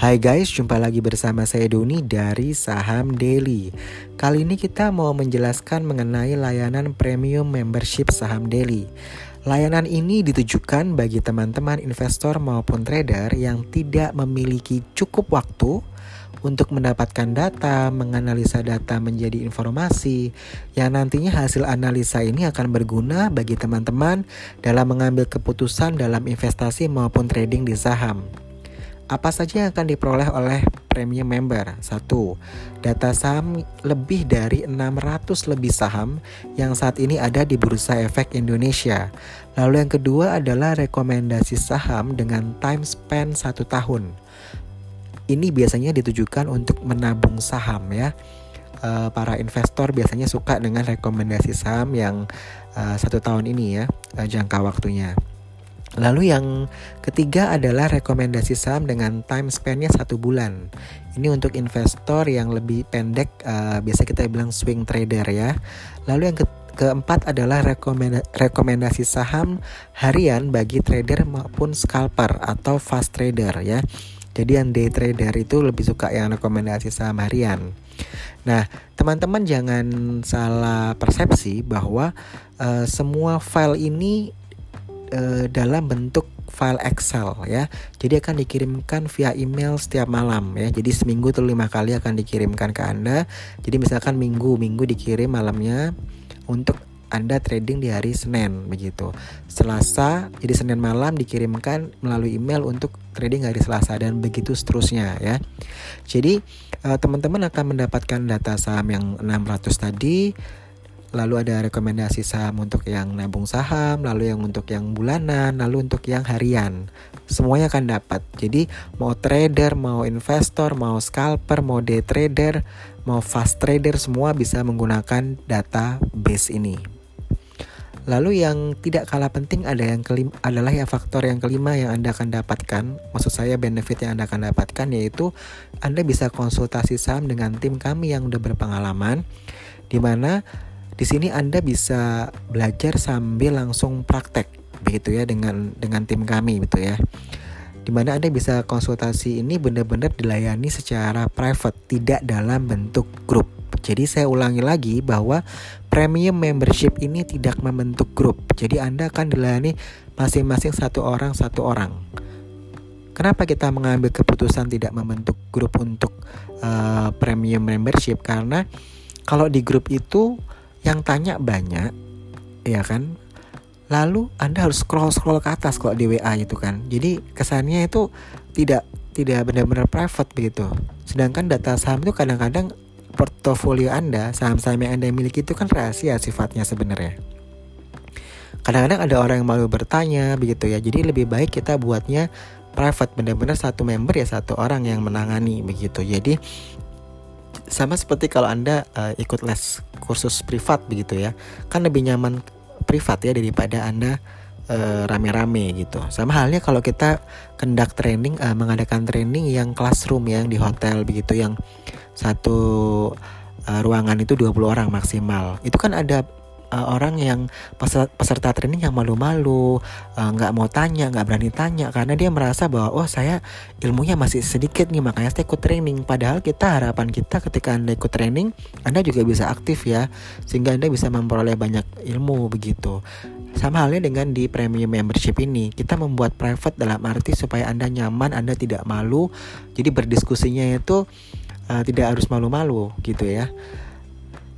Hai guys, jumpa lagi bersama saya Doni dari Saham Daily. Kali ini kita mau menjelaskan mengenai layanan premium membership Saham Daily. Layanan ini ditujukan bagi teman-teman investor maupun trader yang tidak memiliki cukup waktu untuk mendapatkan data, menganalisa data menjadi informasi yang nantinya hasil analisa ini akan berguna bagi teman-teman dalam mengambil keputusan dalam investasi maupun trading di saham. Apa saja yang akan diperoleh oleh premium member? Satu, data saham lebih dari 600 lebih saham yang saat ini ada di Bursa Efek Indonesia. Lalu yang kedua adalah rekomendasi saham dengan time span satu tahun. Ini biasanya ditujukan untuk menabung saham ya. Uh, para investor biasanya suka dengan rekomendasi saham yang uh, satu tahun ini ya uh, jangka waktunya. Lalu yang ketiga adalah rekomendasi saham dengan time span-nya satu bulan. Ini untuk investor yang lebih pendek, uh, biasa kita bilang swing trader ya. Lalu yang ke keempat adalah rekomendasi saham harian bagi trader maupun scalper atau fast trader ya. Jadi yang day trader itu lebih suka yang rekomendasi saham harian. Nah, teman-teman jangan salah persepsi bahwa uh, semua file ini uh, dalam bentuk file Excel ya. Jadi akan dikirimkan via email setiap malam ya. Jadi seminggu tuh lima kali akan dikirimkan ke Anda. Jadi misalkan minggu minggu dikirim malamnya untuk anda trading di hari Senin begitu. Selasa jadi Senin malam dikirimkan melalui email untuk trading hari Selasa dan begitu seterusnya ya. Jadi eh, teman-teman akan mendapatkan data saham yang 600 tadi lalu ada rekomendasi saham untuk yang nabung saham, lalu yang untuk yang bulanan, lalu untuk yang harian. Semuanya akan dapat. Jadi mau trader, mau investor, mau scalper, mau day trader, mau fast trader semua bisa menggunakan data base ini. Lalu yang tidak kalah penting ada yang kelima, adalah ya faktor yang kelima yang Anda akan dapatkan. Maksud saya benefit yang Anda akan dapatkan yaitu Anda bisa konsultasi saham dengan tim kami yang udah berpengalaman di mana di sini Anda bisa belajar sambil langsung praktek begitu ya dengan dengan tim kami gitu ya. Di mana Anda bisa konsultasi ini benar-benar dilayani secara private, tidak dalam bentuk grup. Jadi saya ulangi lagi bahwa premium membership ini tidak membentuk grup. Jadi Anda akan dilayani masing-masing satu orang satu orang. Kenapa kita mengambil keputusan tidak membentuk grup untuk uh, premium membership? Karena kalau di grup itu yang tanya banyak ya kan? Lalu anda harus scroll scroll ke atas kalau di WA itu kan. Jadi kesannya itu tidak tidak benar-benar private begitu. Sedangkan data saham itu kadang-kadang portofolio anda saham-saham yang anda miliki itu kan rahasia sifatnya sebenarnya. Kadang-kadang ada orang yang malu bertanya begitu ya. Jadi lebih baik kita buatnya private benar-benar satu member ya satu orang yang menangani begitu. Jadi sama seperti kalau Anda uh, ikut les kursus privat begitu ya. Kan lebih nyaman privat ya daripada Anda uh, rame-rame gitu. Sama halnya kalau kita kendak training uh, mengadakan training yang classroom yang di hotel begitu yang satu uh, ruangan itu 20 orang maksimal. Itu kan ada uh, orang yang peserta, training yang malu-malu, uh, nggak -malu, mau tanya, nggak berani tanya karena dia merasa bahwa oh saya ilmunya masih sedikit nih makanya saya ikut training. Padahal kita harapan kita ketika anda ikut training, anda juga bisa aktif ya, sehingga anda bisa memperoleh banyak ilmu begitu. Sama halnya dengan di premium membership ini, kita membuat private dalam arti supaya anda nyaman, anda tidak malu, jadi berdiskusinya itu uh, tidak harus malu-malu gitu ya.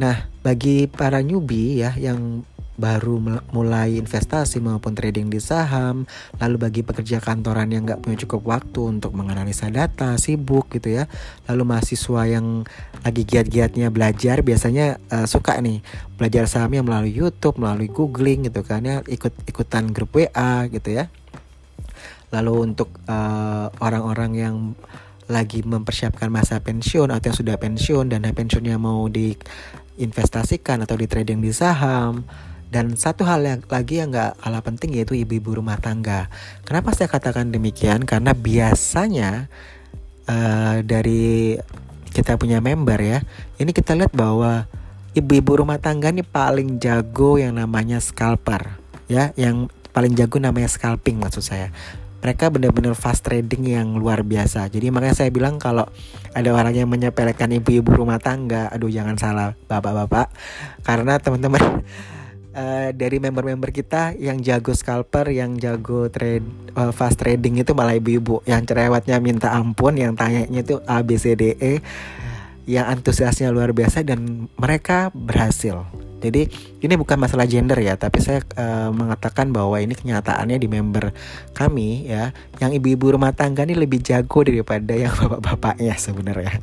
Nah, bagi para newbie ya yang baru mulai investasi maupun trading di saham, lalu bagi pekerja kantoran yang nggak punya cukup waktu untuk menganalisa data, sibuk gitu ya, lalu mahasiswa yang lagi giat-giatnya belajar biasanya uh, suka nih belajar sahamnya melalui YouTube, melalui googling gitu kan ya, ikut ikutan grup WA gitu ya. Lalu untuk uh, orang-orang yang lagi mempersiapkan masa pensiun atau yang sudah pensiun dan pensiunnya mau di investasikan atau di trading di saham. Dan satu hal yang lagi yang gak kalah penting yaitu ibu-ibu rumah tangga. Kenapa saya katakan demikian? Karena biasanya uh, dari kita punya member ya, ini kita lihat bahwa ibu-ibu rumah tangga ini paling jago yang namanya scalper, ya, yang paling jago namanya scalping maksud saya. Mereka benar-benar fast trading yang luar biasa. Jadi makanya saya bilang kalau ada orang yang menyepelekan ibu-ibu rumah tangga, aduh jangan salah bapak-bapak, karena teman-teman uh, dari member-member kita yang jago scalper, yang jago trade uh, fast trading itu malah ibu-ibu yang cerewetnya minta ampun, yang tanyanya itu A B C D E, yang antusiasnya luar biasa dan mereka berhasil. Jadi ini bukan masalah gender ya, tapi saya uh, mengatakan bahwa ini kenyataannya di member kami ya, yang ibu-ibu rumah tangga ini lebih jago daripada yang bapak-bapaknya sebenarnya.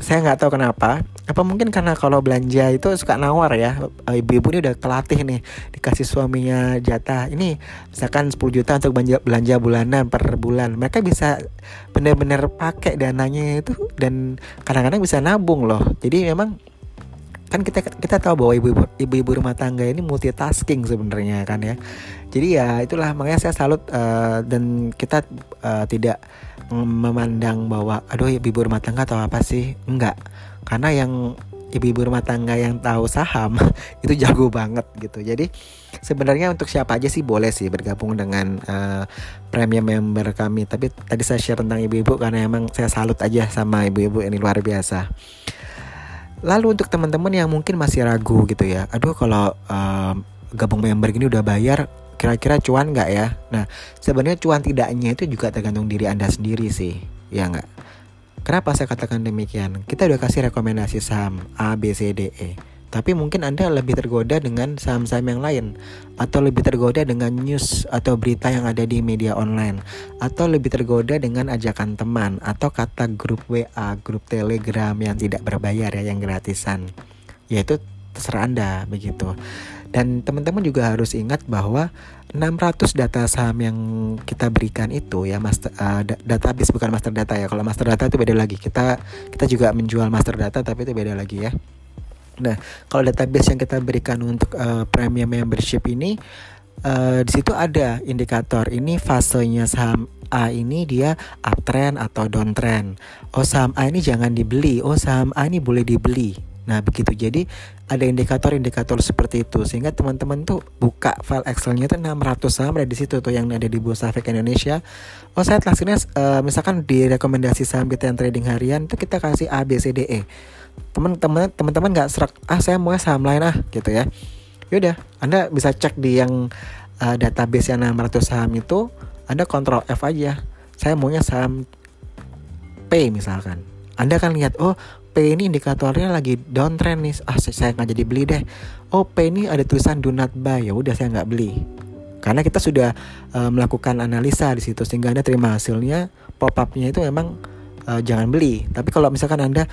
Saya nggak tahu kenapa. Apa mungkin karena kalau belanja itu suka nawar ya, eh, ibu-ibu ini udah kelatih nih dikasih suaminya jatah ini misalkan 10 juta untuk belanja, belanja bulanan per bulan. Mereka bisa benar-benar pakai dananya itu dan kadang-kadang bisa nabung loh. Jadi memang kan kita kita tahu bahwa ibu-ibu ibu-ibu rumah tangga ini multitasking sebenarnya kan ya. Jadi ya itulah makanya saya salut uh, dan kita uh, tidak memandang bahwa aduh ibu-ibu rumah tangga tahu apa sih? Enggak. Karena yang ibu-ibu rumah tangga yang tahu saham itu jago banget gitu. Jadi sebenarnya untuk siapa aja sih boleh sih bergabung dengan uh, premium member kami. Tapi tadi saya share tentang ibu-ibu karena emang saya salut aja sama ibu-ibu ini luar biasa Lalu untuk teman-teman yang mungkin masih ragu gitu ya, aduh kalau um, gabung member gini udah bayar, kira-kira cuan nggak ya? Nah sebenarnya cuan tidaknya itu juga tergantung diri anda sendiri sih, ya nggak? Kenapa saya katakan demikian? Kita udah kasih rekomendasi saham A, B, C, D, E tapi mungkin Anda lebih tergoda dengan saham-saham yang lain atau lebih tergoda dengan news atau berita yang ada di media online atau lebih tergoda dengan ajakan teman atau kata grup WA, grup Telegram yang tidak berbayar ya yang gratisan. Yaitu terserah Anda begitu. Dan teman-teman juga harus ingat bahwa 600 data saham yang kita berikan itu ya master uh, database bukan master data ya. Kalau master data itu beda lagi. Kita kita juga menjual master data tapi itu beda lagi ya. Nah, kalau database yang kita berikan untuk uh, premium membership ini uh, di situ ada indikator ini fasenya saham A ini dia uptrend atau downtrend. Oh saham A ini jangan dibeli. Oh saham A ini boleh dibeli. Nah begitu jadi ada indikator-indikator seperti itu sehingga teman-teman tuh buka file Excelnya tuh 600 saham ada di situ tuh yang ada di Bursa Efek Indonesia. Oh saya hasilnya uh, misalkan di rekomendasi saham kita yang trading harian tuh kita kasih A B C D E teman-teman teman-teman nggak serak ah saya mau saham lain ah gitu ya. Yaudah anda bisa cek di yang uh, database yang 600 saham itu anda kontrol F aja. Saya maunya saham P misalkan. Anda kan lihat oh P ini indikatornya lagi downtrend nih. Ah saya nggak jadi beli deh. Oh P ini ada tulisan do not buy. Ya udah saya nggak beli. Karena kita sudah uh, melakukan analisa di situ sehingga anda terima hasilnya pop upnya itu memang uh, jangan beli. Tapi kalau misalkan anda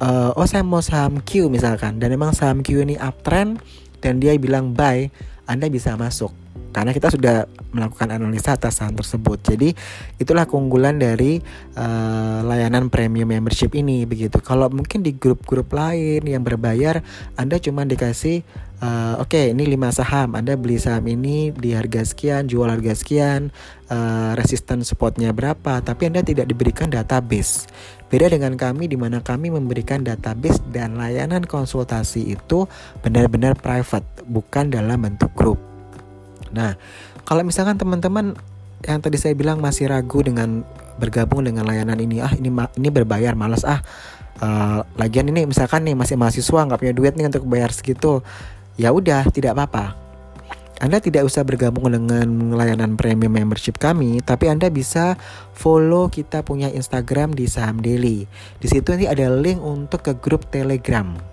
uh, oh saya mau saham Q misalkan. Dan memang saham Q ini uptrend dan dia bilang buy Anda bisa masuk karena kita sudah melakukan analisa atas saham tersebut. Jadi itulah keunggulan dari uh, layanan premium membership ini begitu. Kalau mungkin di grup-grup lain yang berbayar, Anda cuma dikasih uh, oke okay, ini 5 saham, Anda beli saham ini di harga sekian, jual harga sekian, uh, resisten supportnya berapa, tapi Anda tidak diberikan database. Beda dengan kami di mana kami memberikan database dan layanan konsultasi itu benar-benar private, bukan dalam bentuk grup. Nah, kalau misalkan teman-teman yang tadi saya bilang masih ragu dengan bergabung dengan layanan ini, ah ini ini berbayar, malas ah. Uh, lagian ini misalkan nih masih mahasiswa nggak punya duit nih untuk bayar segitu, ya udah tidak apa-apa anda tidak usah bergabung dengan layanan premium membership kami, tapi Anda bisa follow kita punya Instagram di Saham Daily. Di situ nanti ada link untuk ke grup Telegram.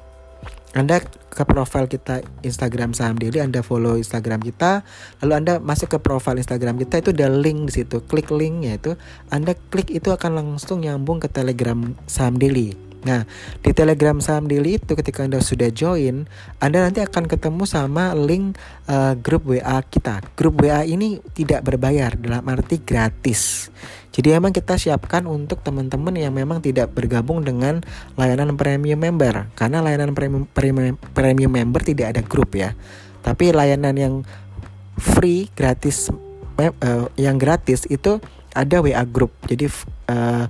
Anda ke profil kita Instagram Saham Daily, Anda follow Instagram kita, lalu Anda masuk ke profil Instagram kita itu ada link di situ. Klik linknya itu, Anda klik itu akan langsung nyambung ke Telegram Saham Daily. Nah, di Telegram Saham Daily itu ketika Anda sudah join, Anda nanti akan ketemu sama link uh, grup WA kita. Grup WA ini tidak berbayar dalam arti gratis. Jadi memang kita siapkan untuk teman-teman yang memang tidak bergabung dengan layanan premium member karena layanan premium, premium premium member tidak ada grup ya. Tapi layanan yang free gratis uh, yang gratis itu ada WA group. Jadi uh,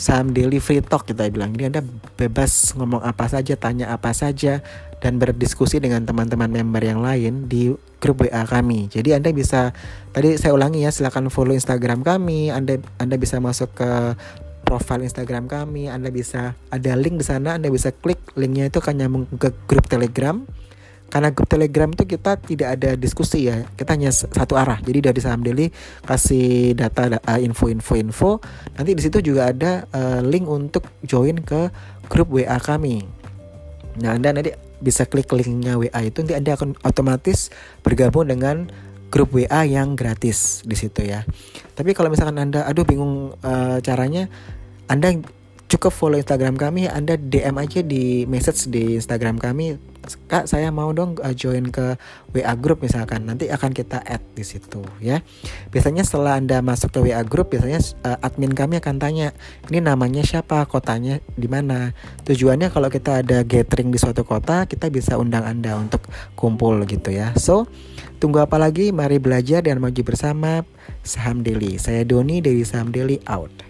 saham daily free talk kita bilang ini Anda bebas ngomong apa saja, tanya apa saja dan berdiskusi dengan teman-teman member yang lain di grup WA kami. Jadi Anda bisa tadi saya ulangi ya, silakan follow Instagram kami. Anda Anda bisa masuk ke profile Instagram kami. Anda bisa ada link di sana, Anda bisa klik linknya itu akan nyambung ke grup Telegram. Karena grup Telegram itu kita tidak ada diskusi ya, kita hanya satu arah. Jadi dari saham daily kasih data uh, info-info info. Nanti di situ juga ada uh, link untuk join ke grup WA kami. Nah, Anda nanti bisa klik linknya WA itu nanti Anda akan otomatis bergabung dengan grup WA yang gratis di situ ya. Tapi kalau misalkan Anda aduh bingung uh, caranya anda cukup follow Instagram kami, Anda DM aja di message di Instagram kami, Kak saya mau dong uh, join ke WA group misalkan, nanti akan kita add di situ ya. Biasanya setelah Anda masuk ke WA group, biasanya uh, admin kami akan tanya, ini namanya siapa, kotanya di mana. Tujuannya kalau kita ada gathering di suatu kota, kita bisa undang Anda untuk kumpul gitu ya. So, tunggu apa lagi? Mari belajar dan maju bersama Saham Daily. Saya Doni dari Saham Daily out.